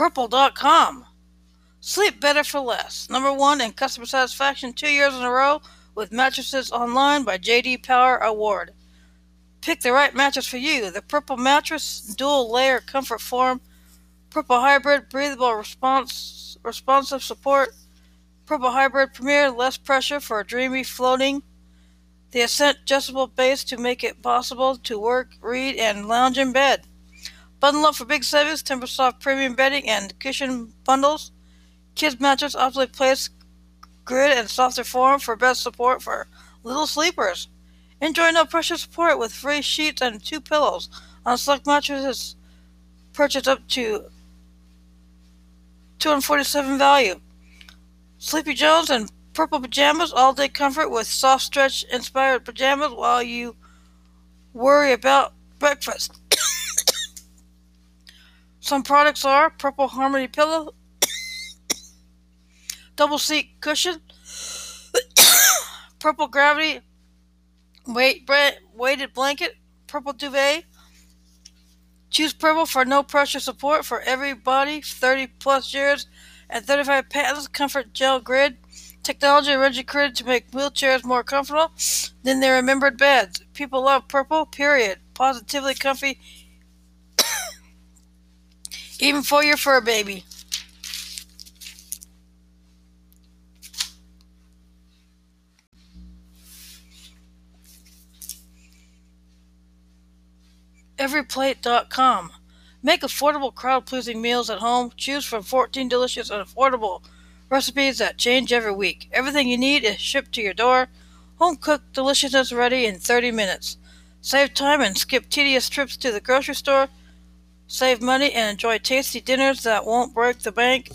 Purple.com. Sleep better for less. Number one in customer satisfaction two years in a row with mattresses online by JD Power Award. Pick the right mattress for you. The Purple Mattress, dual layer comfort form, Purple Hybrid, breathable response, responsive support, Purple Hybrid Premier, less pressure for a dreamy floating. The Ascent adjustable base to make it possible to work, read, and lounge in bed. Bundle up for big savings, temper Soft premium bedding and cushion bundles. Kids mattress optimally placed grid and softer form for best support for little sleepers. Enjoy no pressure support with free sheets and two pillows on select mattresses purchased up to 247 value. Sleepy Jones and purple pajamas, all day comfort with soft stretch inspired pajamas while you worry about breakfast. Some products are Purple Harmony Pillow, Double Seat Cushion, Purple Gravity weight, Weighted Blanket, Purple Duvet. Choose Purple for no pressure support for every body, 30 plus years and 35 patents, Comfort Gel Grid. Technology originally created to make wheelchairs more comfortable than their remembered beds. People love purple, period. Positively comfy even for your fur baby. Everyplate.com. Make affordable, crowd pleasing meals at home. Choose from 14 delicious and affordable recipes that change every week. Everything you need is shipped to your door. Home cooked deliciousness ready in 30 minutes. Save time and skip tedious trips to the grocery store Save money and enjoy tasty dinners that won't break the bank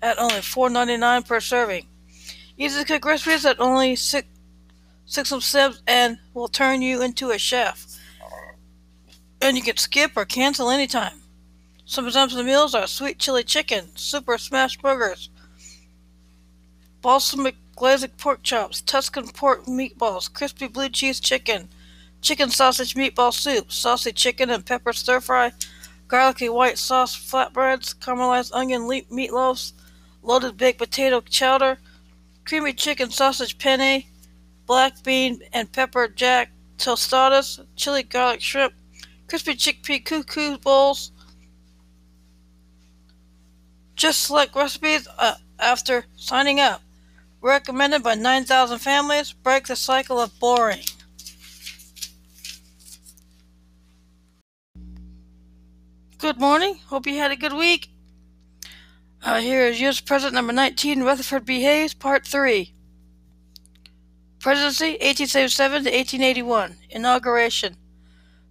at only $4.99 per serving. Easy to cook recipes at only six, six of steps and will turn you into a chef. And you can skip or cancel anytime. Some examples of meals are sweet chili chicken, super smash burgers, balsamic glazed pork chops, Tuscan pork meatballs, crispy blue cheese chicken, chicken sausage meatball soup, saucy chicken and pepper stir fry, garlicky white sauce flatbreads, caramelized onion leek meatloaves, loaded baked potato chowder, creamy chicken sausage penne, black bean and pepper jack tostadas, chili garlic shrimp, crispy chickpea cuckoo bowls. Just select recipes uh, after signing up. Recommended by 9,000 families. Break the cycle of boring. Good morning. Hope you had a good week. Uh, here is U.S. President number 19, Rutherford B. Hayes, Part 3. Presidency, 1877 to 1881. Inauguration.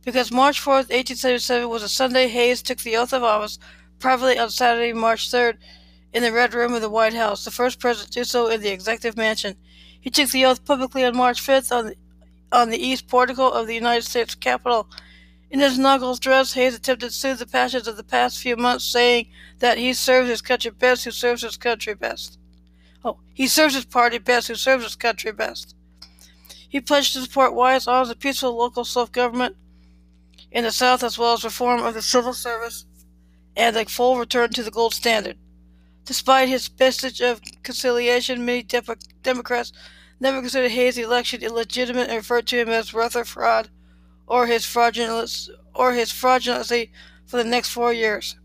Because March 4th, 1877 was a Sunday, Hayes took the oath of office privately on Saturday, March 3rd, in the Red Room of the White House, the first president to do so in the Executive Mansion. He took the oath publicly on March 5th on the, on the east portico of the United States Capitol in his knuckles dress, Hayes attempted to soothe the passions of the past few months, saying that he serves his country best who serves his country best. Oh, he serves his party best who serves his country best. He pledged to support Wyatt's arms of peaceful local self government in the South, as well as reform of the civil service and a full return to the gold standard. Despite his message of conciliation, many Democrats never considered Hayes' election illegitimate and referred to him as Rutherford fraud or his fraudulence or his fraudulency for the next four years.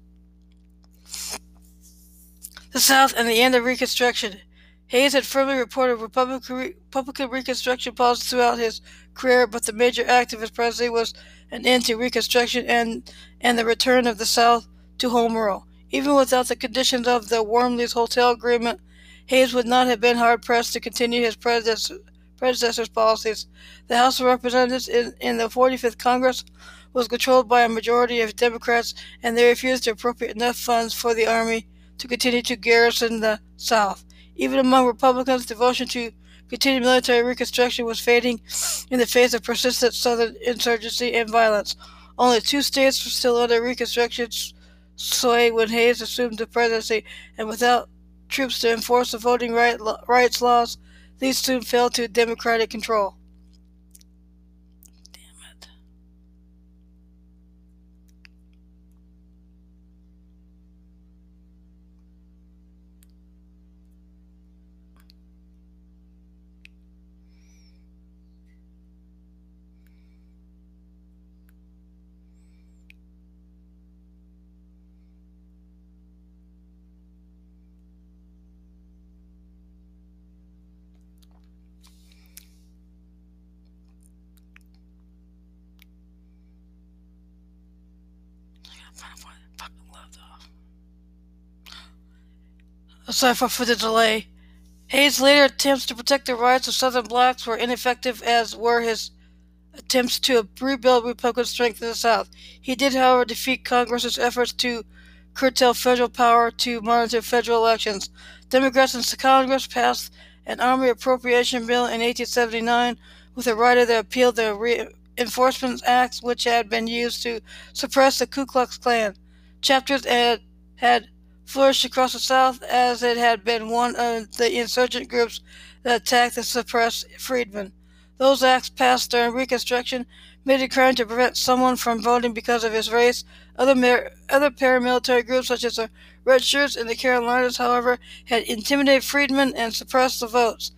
The South and the end of Reconstruction. Hayes had firmly reported Republican, Reconstruction policies throughout his career, but the major act of his presidency was an end to Reconstruction and, and the return of the South to home rule. Even without the conditions of the Wormley's Hotel Agreement, Hayes would not have been hard pressed to continue his predecessor, predecessor's policies. The House of Representatives in, in the 45th Congress was controlled by a majority of Democrats, and they refused to appropriate enough funds for the Army to continue to garrison the South. Even among Republicans, devotion to continued military reconstruction was fading in the face of persistent Southern insurgency and violence. Only two states were still under Reconstruction sway when Hayes assumed the presidency, and without troops to enforce the voting right, rights laws, these soon fell to Democratic control. Aside for, for the delay, Hayes' later attempts to protect the rights of Southern blacks were ineffective, as were his attempts to rebuild Republican strength in the South. He did, however, defeat Congress's efforts to curtail federal power to monitor federal elections. Democrats in Congress passed an Army Appropriation Bill in 1879 with a rider that appealed the Reinforcement Acts, which had been used to suppress the Ku Klux Klan. Chapters had, had flourished across the South as it had been one of the insurgent groups that attacked and suppressed freedmen. Those acts passed during Reconstruction made it crime to prevent someone from voting because of his race. Other, other paramilitary groups, such as the Red Shirts in the Carolinas, however, had intimidated freedmen and suppressed the votes.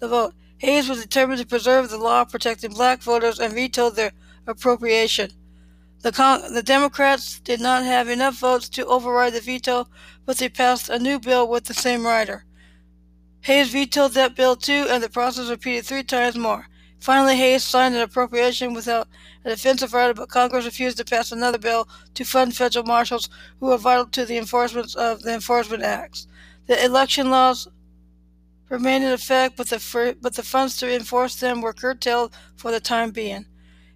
The vote. Hayes was determined to preserve the law protecting black voters and vetoed their appropriation. The, Con- the Democrats did not have enough votes to override the veto, but they passed a new bill with the same rider. Hayes vetoed that bill too, and the process repeated three times more. Finally, Hayes signed an appropriation without a defensive rider, but Congress refused to pass another bill to fund federal marshals who were vital to the enforcement of the Enforcement Acts. The election laws remained in effect, but the, but the funds to enforce them were curtailed for the time being.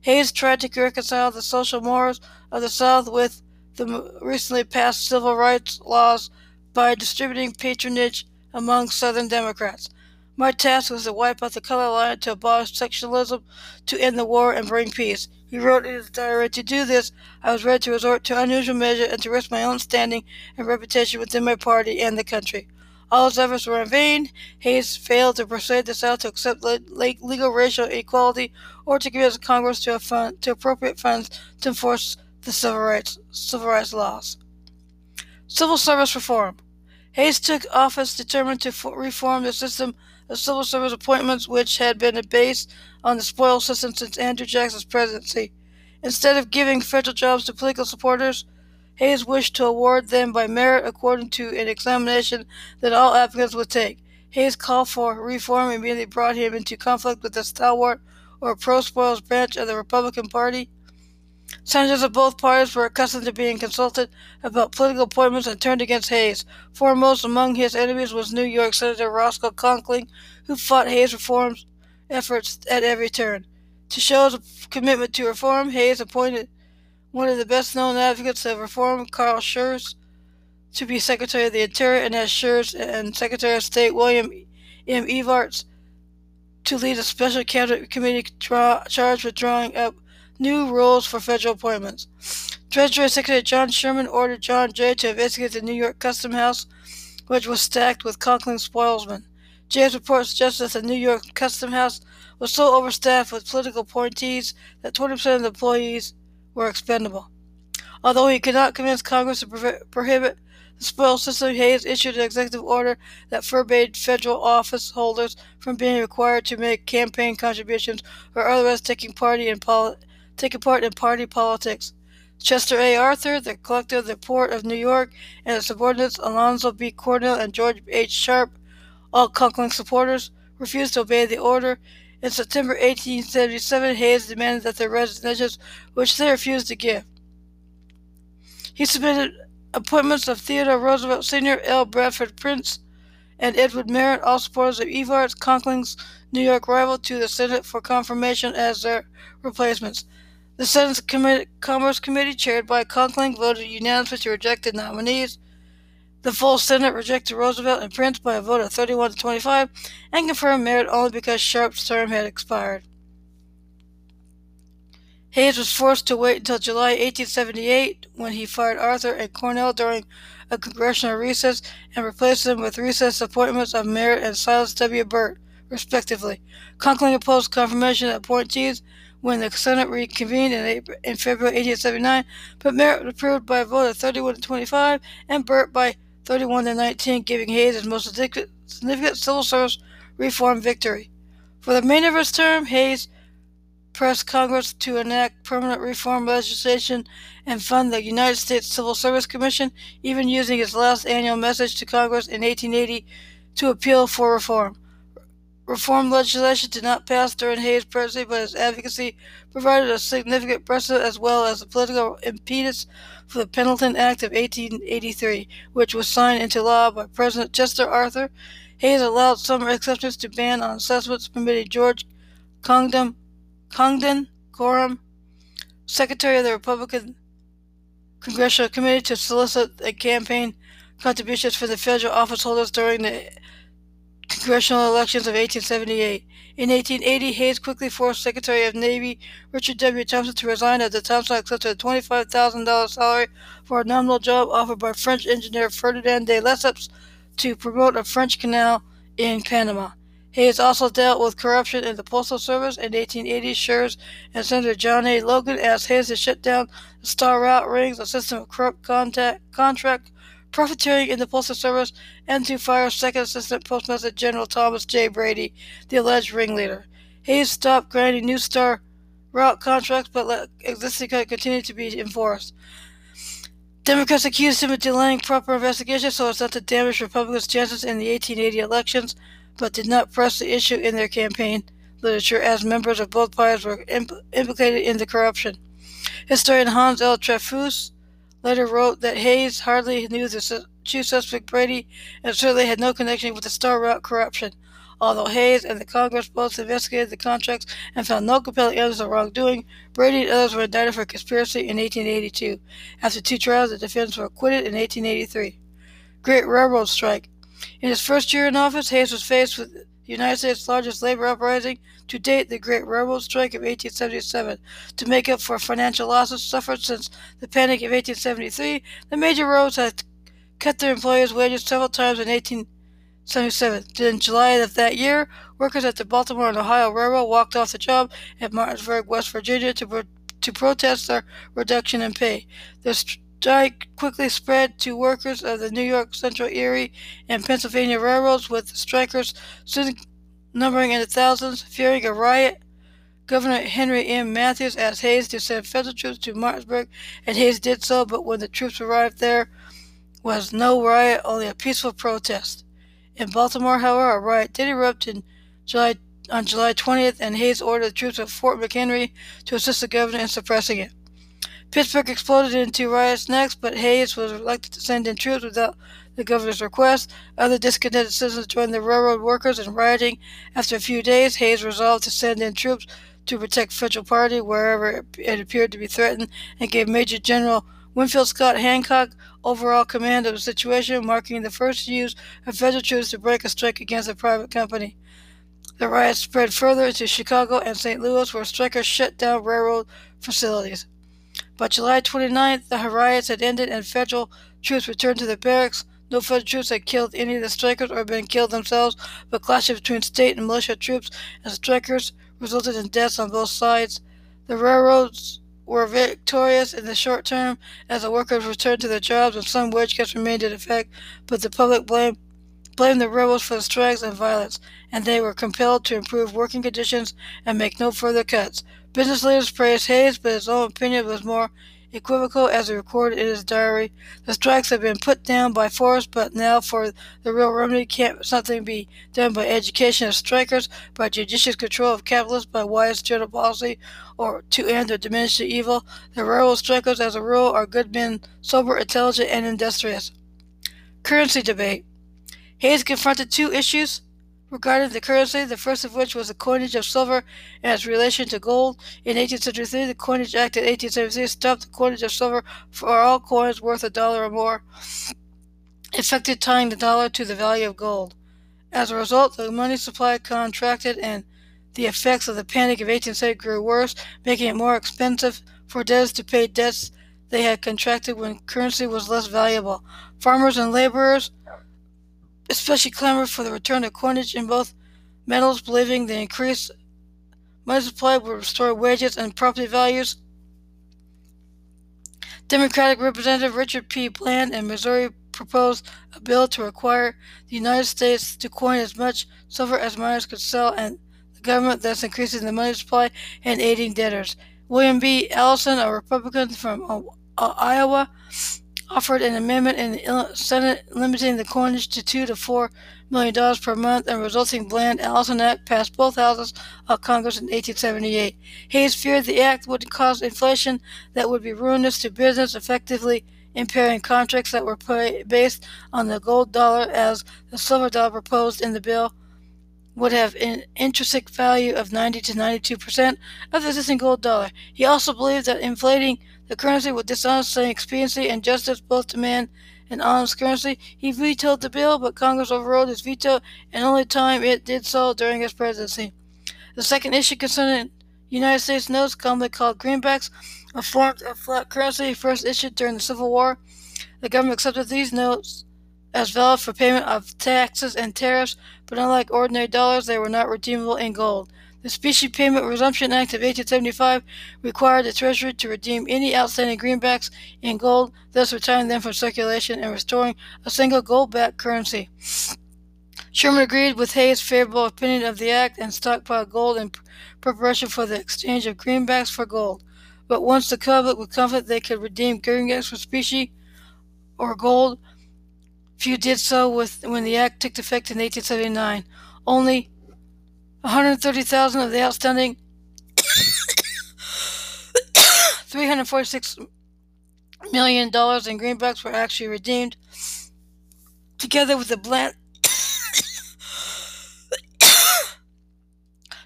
Hayes tried to reconcile the social mores of the South with the recently passed civil rights laws by distributing patronage among Southern Democrats. My task was to wipe out the color line, to abolish sectionalism, to end the war, and bring peace. He wrote in his diary, To do this, I was ready to resort to unusual measures and to risk my own standing and reputation within my party and the country. All his efforts were in vain. Hayes failed to persuade the South to accept legal racial equality or to give Congress to, fund, to appropriate funds to enforce the civil rights, civil rights laws. Civil service reform. Hayes took office determined to reform the system of civil service appointments, which had been based on the spoils system since Andrew Jackson's presidency. Instead of giving federal jobs to political supporters, Hayes wished to award them by merit according to an examination that all applicants would take. Hayes' call for reform immediately brought him into conflict with the stalwart or pro spoils branch of the Republican Party. Senators of both parties were accustomed to being consulted about political appointments and turned against Hayes. Foremost among his enemies was New York Senator Roscoe Conkling, who fought Hayes' reform efforts at every turn. To show his commitment to reform, Hayes appointed one of the best known advocates of reform, Carl Schurz, to be Secretary of the Interior, and as Schurz and Secretary of State William M. Evarts to lead a special cabinet committee tra- charged with drawing up new rules for federal appointments. Treasury Secretary John Sherman ordered John Jay to investigate the New York Custom House, which was stacked with Conkling spoilsmen. Jay's report suggested that the New York Custom House was so overstaffed with political appointees that 20% of the employees were expendable. Although he could not convince Congress to prohibit the spoils system, Hayes issued an executive order that forbade federal office holders from being required to make campaign contributions or otherwise taking party in poli- taking part in party politics. Chester A. Arthur, the collector of the Port of New York, and his subordinates Alonzo B. Cornell and George H. Sharp, all Conkling supporters, refused to obey the order. In September 1877, Hayes demanded that their resignations, which they refused to give. He submitted appointments of Theodore Roosevelt Sr., L. Bradford Prince, and Edward Merritt, all supporters of Evarts, Conkling's New York rival, to the Senate for confirmation as their replacements. The Senate Commerce Committee, chaired by Conkling, voted unanimously to reject the nominees. The full Senate rejected Roosevelt and Prince by a vote of 31 to 25 and confirmed Merritt only because Sharp's term had expired. Hayes was forced to wait until July 1878 when he fired Arthur and Cornell during a congressional recess and replaced them with recess appointments of Merritt and Silas W. Burt, respectively. Conkling opposed confirmation appointees when the Senate reconvened in, April, in February 1879, but Merritt was approved by a vote of 31 to 25 and Burt by 31 to 19, giving Hayes his most significant civil service reform victory. For the remainder of his term, Hayes pressed Congress to enact permanent reform legislation and fund the United States Civil Service Commission, even using his last annual message to Congress in 1880 to appeal for reform. reform legislation did not pass during Hayes' presidency, but his advocacy provided a significant precedent as well as the political impetus for the Pendleton Act of 1883, which was signed into law by President Chester Arthur. Hayes allowed some exceptions to ban on assessments, permitting George Congdon, Congdon Gorham, Secretary of the Republican Congressional Committee, to solicit a campaign contributions for the federal office holders during the congressional elections of 1878. In 1880, Hayes quickly forced Secretary of Navy Richard W. Thompson to resign after Thompson accepted a $25,000 salary for a nominal job offered by French engineer Ferdinand de Lesseps to promote a French canal in Panama. Hayes also dealt with corruption in the Postal Service. In 1880, Schurz and Senator John A. Logan asked Hayes to shut down the Star Route Rings, a system of corrupt contact, contract profiteering in the Postal Service, and to fire Second Assistant Postmaster General Thomas J. Brady, the alleged ringleader. Hayes stopped granting new Star route contracts, but let existing contracts continue to be enforced. Democrats accused him of delaying proper investigation so as not to damage Republicans' chances in the 1880 elections, but did not press the issue in their campaign literature as members of both parties were impl- implicated in the corruption. Historian Hans L. Trefousse later wrote that Hayes hardly knew the chief suspect Brady and certainly had no connection with the Star Route corruption. Although Hayes and the Congress both investigated the contracts and found no compelling evidence of wrongdoing, Brady and others were indicted for conspiracy in 1882. After two trials, the defendants were acquitted in 1883. Great Railroad Strike. In his first year in office, Hayes was faced with the United States' largest labor uprising to date, the Great Railroad Strike of 1877. To make up for financial losses suffered since the Panic of 1873, the major roads had cut their employees' wages several times in 1877. In July of that year, workers at the Baltimore and Ohio Railroad walked off the job at Martinsburg, West Virginia, to, pro- to protest their reduction in pay. The strike quickly spread to workers of the New York Central Erie and Pennsylvania railroads, with strikers soon numbering in the thousands, fearing a riot. Governor Henry M. Mathews asked Hayes to send federal troops to Martinsburg, and Hayes did so, but when the troops arrived there was no riot, only a peaceful protest. In Baltimore, however, a riot did erupt in July, on July 20th, and Hayes ordered the troops at Fort McHenry to assist the governor in suppressing it. Pittsburgh exploded into riots next, but Hayes was reluctant to send in troops without the governor's request. Other discontented citizens joined the railroad workers in rioting. After a few days, Hayes resolved to send in troops to protect federal property wherever it appeared to be threatened and gave Major General Winfield Scott Hancock overall command of the situation, marking the first use of federal troops to break a strike against a private company. The riots spread further into Chicago and St. Louis, where strikers shut down railroad facilities. By July 29th, the riots had ended and federal troops returned to their barracks. No federal troops had killed any of the strikers or been killed themselves, but clashes between state and militia troops and strikers resulted in deaths on both sides. The railroads were victorious in the short term as the workers returned to their jobs and some wage cuts remained in effect, but the public blamed blamed the rebels for the strikes and violence, and they were compelled to improve working conditions and make no further cuts. Business leaders praised Hayes, but his own opinion was more equivocal as he recorded in his diary. The strikes have been put down by force, but now for the real remedy can't something be done by education of strikers, by judicious control of capitalists, by wise general policy, or to end or diminish the evil? The railroad strikers, as a rule, are good men, sober, intelligent, and industrious. Currency debate. Hayes confronted two issues regarding the currency, the first of which was the coinage of silver and its relation to gold. In 1873, the Coinage Act of 1873 stopped the coinage of silver for all coins worth a dollar or more, effected tying the dollar to the value of gold. As a result, the money supply contracted and the effects of the Panic of 1870 grew worse, making it more expensive for debtors to pay debts they had contracted when currency was less valuable. Farmers and laborers especially clamored for the return of coinage in both metals, believing the increased money supply would restore wages and property values. Democratic Representative Richard P. Bland in Missouri proposed a bill to require the United States to coin as much silver as miners could sell, and the government thus increasing the money supply and aiding debtors. William B. Allison, a Republican from Iowa, offered an amendment in the Senate limiting the coinage to two to four million dollars per month, and resulting Bland-Allison Act passed both houses of Congress in 1878. Hayes feared the act would cause inflation that would be ruinous to business, effectively impairing contracts that were based on the gold dollar as the silver dollar proposed in the bill would have an intrinsic value of 90 to 92 percent of the existing gold dollar. He also believed that inflating the currency would dishonest expediency and justice both to man and honest currency. He vetoed the bill, but Congress overrode his veto, and only time it did so during his presidency. The second issue concerning United States notes, commonly called greenbacks, a form of fiat currency first issued during the Civil War. The government accepted these notes as valid for payment of taxes and tariffs, but unlike ordinary dollars, they were not redeemable in gold. The Specie Payment Resumption Act of 1875 required the Treasury to redeem any outstanding greenbacks in gold, thus retiring them from circulation and restoring a single gold-backed currency. Sherman agreed with Hayes' favorable opinion of the act and stockpiled gold in preparation for the exchange of greenbacks for gold. But once the public was confident they could redeem greenbacks for specie or gold, few did so with when the act took effect in 1879. Only 130,000 of the outstanding 346 million dollars in greenbacks were actually redeemed, together with the Bland.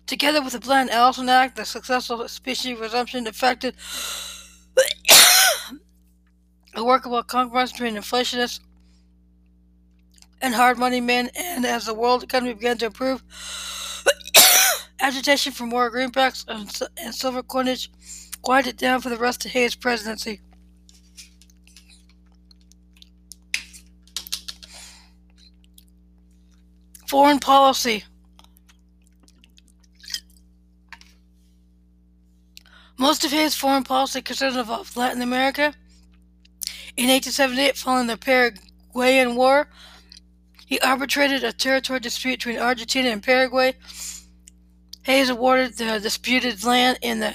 together with the Bland-Allison Act, the successful specie resumption affected a workable compromise between inflationists and hard money men, and as the world economy began to improve, Agitation for more greenbacks and, and silver coinage quieted down for the rest of Hayes' presidency. Foreign policy. Most of his foreign policy concerns involved Latin America. In 1878, following the Paraguayan War, he arbitrated a territory dispute between Argentina and Paraguay Hayes awarded the disputed land in the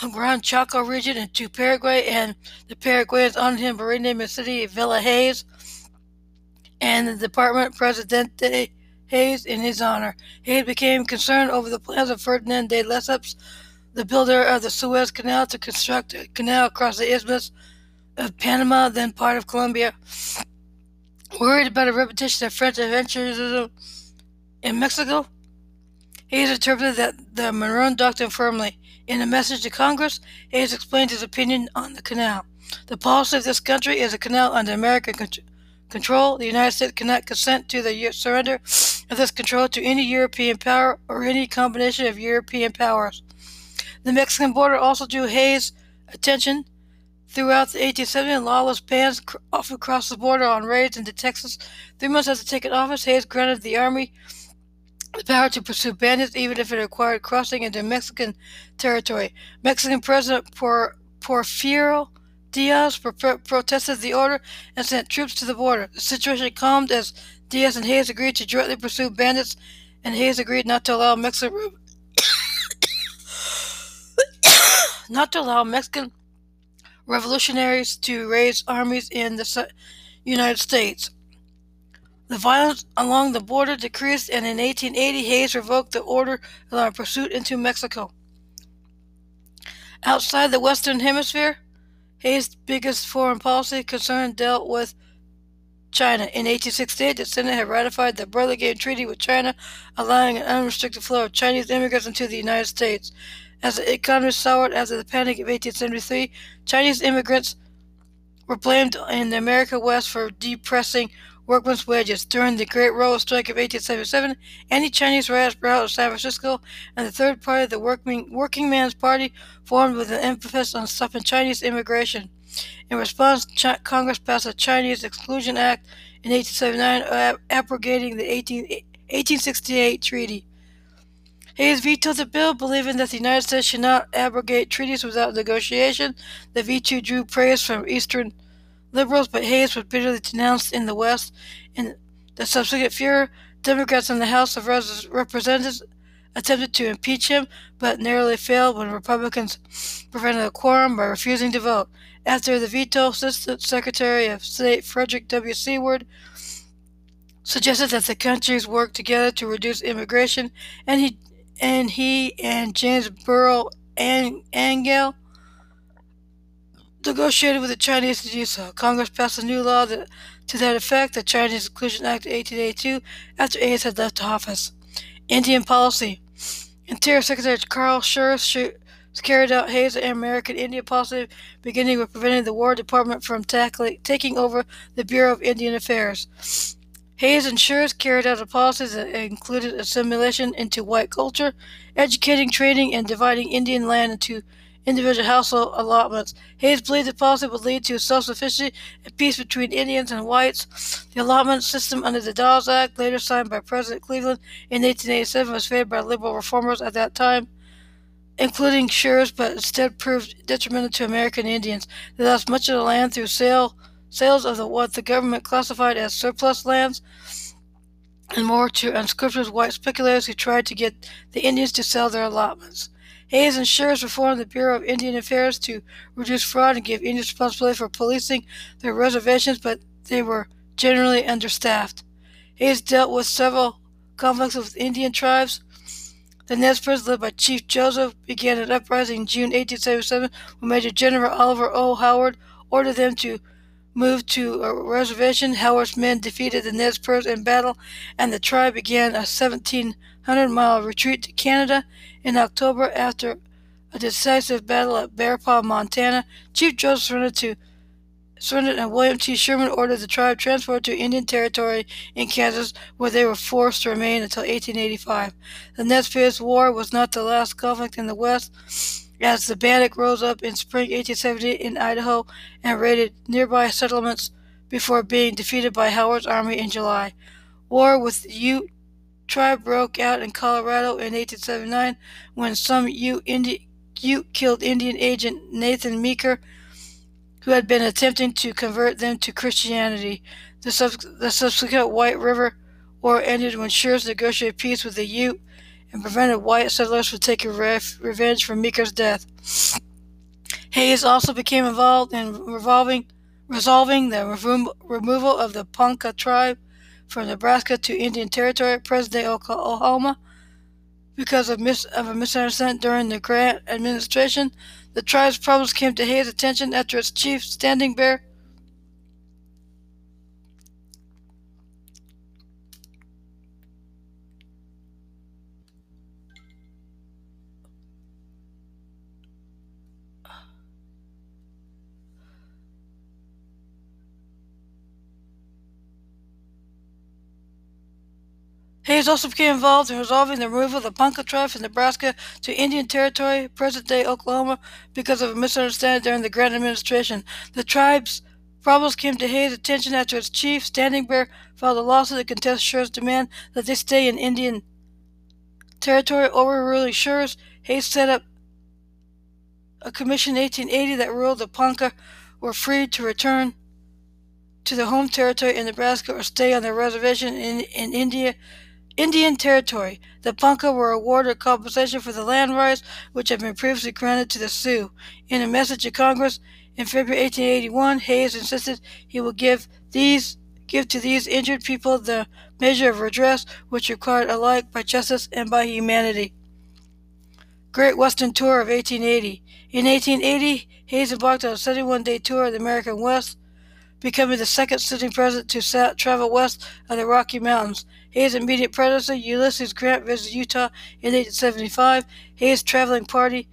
Gran Chaco region to Paraguay, and the Paraguayans honored him renaming the city Villa Hayes and the department Presidente Hayes in his honor. Hayes became concerned over the plans of Ferdinand de Lesseps, the builder of the Suez Canal, to construct a canal across the Isthmus of Panama, then part of Colombia. Worried about a repetition of French adventurism in Mexico, Hayes interpreted that the Monroe Doctrine firmly. In a message to Congress, Hayes explained his opinion on the canal. The policy of this country is a canal under American control. The United States cannot consent to the surrender of this control to any European power or any combination of European powers. The Mexican border also drew Hayes' attention. Throughout the 1870s, lawless bands often crossed the border on raids into Texas. Three months after taking office, Hayes granted the Army the power to pursue bandits even if it required crossing into Mexican territory. Mexican President Por- Porfirio Diaz pro- protested the order and sent troops to the border. The situation calmed as Diaz and Hayes agreed to jointly pursue bandits, and Hayes agreed not to allow Mexican not to allow Mexican revolutionaries to raise armies in the United States. The violence along the border decreased, and in 1880, Hayes revoked the order allowing pursuit into Mexico. Outside the Western Hemisphere, Hayes' biggest foreign policy concern dealt with China. In 1868, the Senate had ratified the Burlingame Treaty with China, allowing an unrestricted flow of Chinese immigrants into the United States. As the economy soured after the Panic of 1873, Chinese immigrants were blamed in the American West for depressing workmen's wages. During the Great Railroad Strike of 1877, anti-Chinese riots broke out in San Francisco, and the Third Party, the Working, Man's Party, formed with an emphasis on stopping Chinese immigration. In response, Congress passed a Chinese Exclusion Act in 1879, uh, abrogating the 18, 1868 treaty. Hayes vetoed the bill, believing that the United States should not abrogate treaties without negotiation. The veto drew praise from Eastern liberals, but Hayes was bitterly denounced in the West. In the subsequent year, Democrats in the House of Representatives attempted to impeach him, but narrowly failed when Republicans prevented a quorum by refusing to vote. After the veto, Assistant Secretary of State Frederick W. Seward suggested that the countries work together to reduce immigration, and he and he and James Burrow and Angell negotiated with the Chinese to do so. Congress passed a new law that, to that effect, the Chinese Exclusion Act of 1882, after Hayes had left office. Indian policy. Interior Secretary Carl Schurz carried out Hayes' and American Indian policy, beginning with preventing the War Department from tackling, taking over the Bureau of Indian Affairs. Hayes and Schurz carried out a policy that included assimilation into white culture, educating, training, and dividing Indian land into individual household allotments. Hayes believed the policy would lead to self-sufficiency and peace between Indians and whites. The allotment system under the Dawes Act, later signed by President Cleveland in 1887, was favored by liberal reformers at that time, including Schurz, but instead proved detrimental to American Indians. They lost much of the land through sale sales of the, what the government classified as surplus lands, and more to unscrupulous white speculators who tried to get the Indians to sell their allotments. Hayes and Schurz reformed the Bureau of Indian Affairs to reduce fraud and give Indians responsibility for policing their reservations, but they were generally understaffed. Hayes dealt with several conflicts with Indian tribes. The Nez Perce, led by Chief Joseph, began an uprising in June 1877 when Major General Oliver O. Howard ordered them to moved to a reservation. Howard's men defeated the Nez Perce in battle, and the tribe began a 1,700 mile retreat to Canada. In October, after a decisive battle at Bear Paw, Montana, Chief Joseph surrendered to surrendered and William T. Sherman ordered the tribe transferred to Indian Territory in Kansas, where they were forced to remain until 1885. The Nez Perce War was not the last conflict in the West as the Bannock rose up in spring 1870 in Idaho and raided nearby settlements before being defeated by Howard's army in July. War with Ute tribe broke out in Colorado in 1879 when some Ute, Indi- Ute killed Indian agent Nathan Meeker, who had been attempting to convert them to Christianity. The, sub- the subsequent White River War ended when Schurz negotiated peace with the Ute and prevented white settlers from taking revenge for Meeker's death. Hayes also became involved in revolving, resolving the remo- removal of the Ponca tribe from Nebraska to Indian Territory, present-day Oklahoma, because of, mis- of a misunderstanding during the Grant administration. The tribe's problems came to Hayes' attention after its chief, Standing Bear, Hayes also became involved in resolving the removal of the Ponca tribe from Nebraska to Indian Territory, present-day Oklahoma, because of a misunderstanding during the Grant administration. The tribe's problems came to Hayes' attention after its chief, Standing Bear, filed a lawsuit to contest Schurz' demand that they stay in Indian Territory. Overruling Schurz, Hayes set up a commission in 1880 that ruled the Ponca were free to return to their home territory in Nebraska or stay on their reservation in, in India Indian Territory. The Ponca were awarded compensation for the land rights which had been previously granted to the Sioux. In a message to Congress in February 1881, Hayes insisted he would give these give to these injured people the measure of redress which required alike by justice and by humanity. Great Western Tour of 1880. In 1880, Hayes embarked on a 71-day tour of the American West becoming the second sitting president to travel west of the Rocky Mountains. Hayes' immediate predecessor, Ulysses Grant, visited Utah in 1875. Hayes' traveling party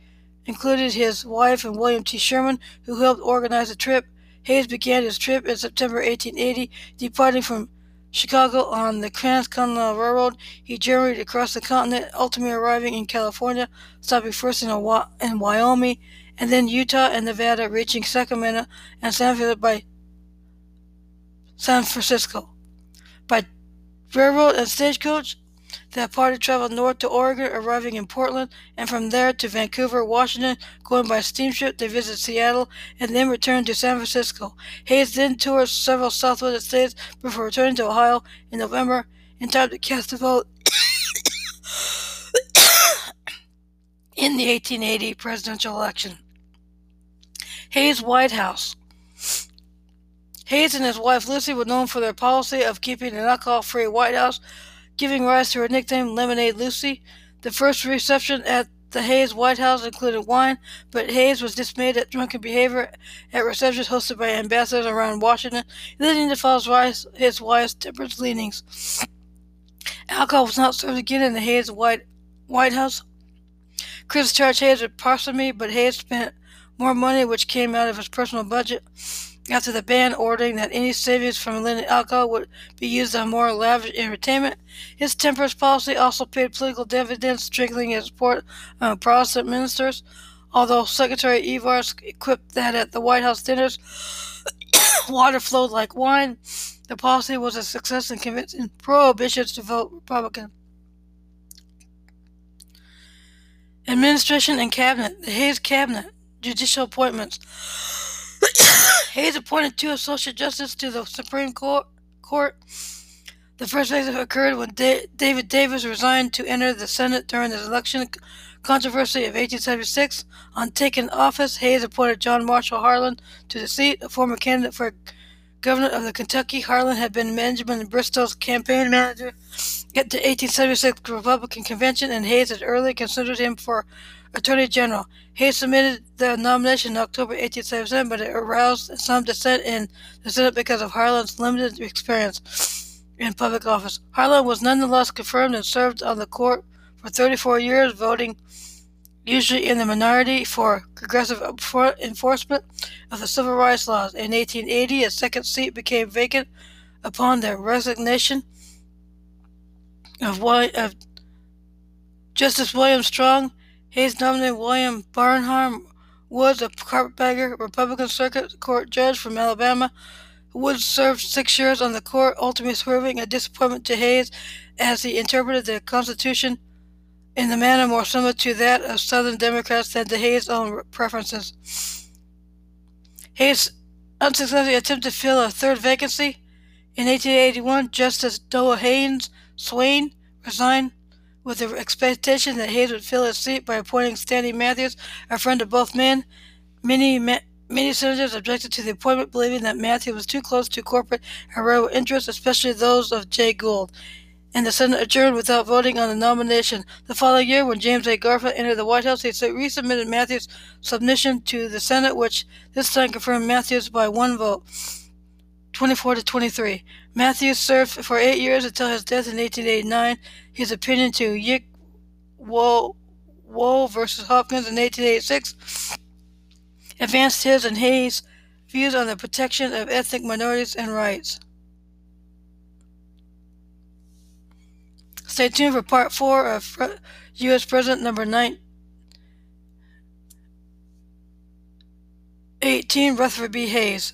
included his wife and William T. Sherman, who helped organize the trip. Hayes began his trip in September 1880, departing from Chicago on the Transcontinental Railroad. He journeyed across the continent, ultimately arriving in California, stopping first in, in Wyoming and then Utah and Nevada, reaching Sacramento and San Felipe by San Francisco. Railroad and stagecoach, the party traveled north to Oregon, arriving in Portland, and from there to Vancouver, Washington. Going by steamship, they visited Seattle and then returned to San Francisco. Hayes then toured several southwestern states before returning to Ohio in November in time to cast a vote in the 1880 presidential election. Hayes White House. Hayes and his wife Lucy were known for their policy of keeping an alcohol free White House, giving rise to her nickname Lemonade Lucy. The first reception at the Hayes White House included wine, but Hayes was dismayed at drunken behavior at receptions hosted by ambassadors around Washington, leading to false rise his wife's temperance leanings. Alcohol was not served again in the Hayes White, White House. Chris charged Hayes with parsimony, but Hayes spent more money, which came out of his personal budget after the ban ordering that any savings from illicit alcohol would be used on more lavish entertainment. His temperance policy also paid political dividends, strengthening his support of Protestant ministers. Although Secretary Evarts quipped that at the White House dinners, water flowed like wine, the policy was a success in convincing pro-bishops to vote Republican. Administration and Cabinet. The Hayes Cabinet. Judicial appointments. Hayes appointed two associate justices to the Supreme Court. Court. The first phase occurred when da- David Davis resigned to enter the Senate during the election controversy of 1876. On taking office, Hayes appointed John Marshall Harlan to the seat, a former candidate for governor of the Kentucky. Harlan had been Benjamin Bristow's campaign manager at the 1876 Republican convention, and Hayes had early considered him for Attorney General. He submitted the nomination in October 1877, but it aroused some dissent in the Senate because of Harlan's limited experience in public office. Harlan was nonetheless confirmed and served on the court for 34 years, voting usually in the minority for progressive enforcement of the civil rights laws. In 1880, a second seat became vacant upon the resignation of, of Justice William Strong. Hayes nominated William Burnham Woods, a carpetbagger, Republican Circuit Court judge from Alabama. Woods served six years on the court, ultimately proving a disappointment to Hayes as he interpreted the Constitution in a manner more similar to that of Southern Democrats than to Hayes' own preferences. Hayes unsuccessfully attempted to fill a third vacancy. In 1881, Justice Noah Haynes Swayne resigned with the expectation that Hayes would fill his seat by appointing Stanley Matthews, a friend of both men. Many, many senators objected to the appointment, believing that Matthews was too close to corporate and railroad interests, especially those of Jay Gould. And the Senate adjourned without voting on the nomination. The following year, when James A. Garfield entered the White House, he resubmitted Matthews' submission to the Senate, which this time confirmed Matthews by one vote. 24 to 23. Matthews served for eight years until his death in 1889. His opinion to Yick Wo, Wo versus Hopkins in 1886 advanced his and Hayes' views on the protection of ethnic minorities and rights. Stay tuned for part four of U.S. President number 9, 18, Rutherford B. Hayes.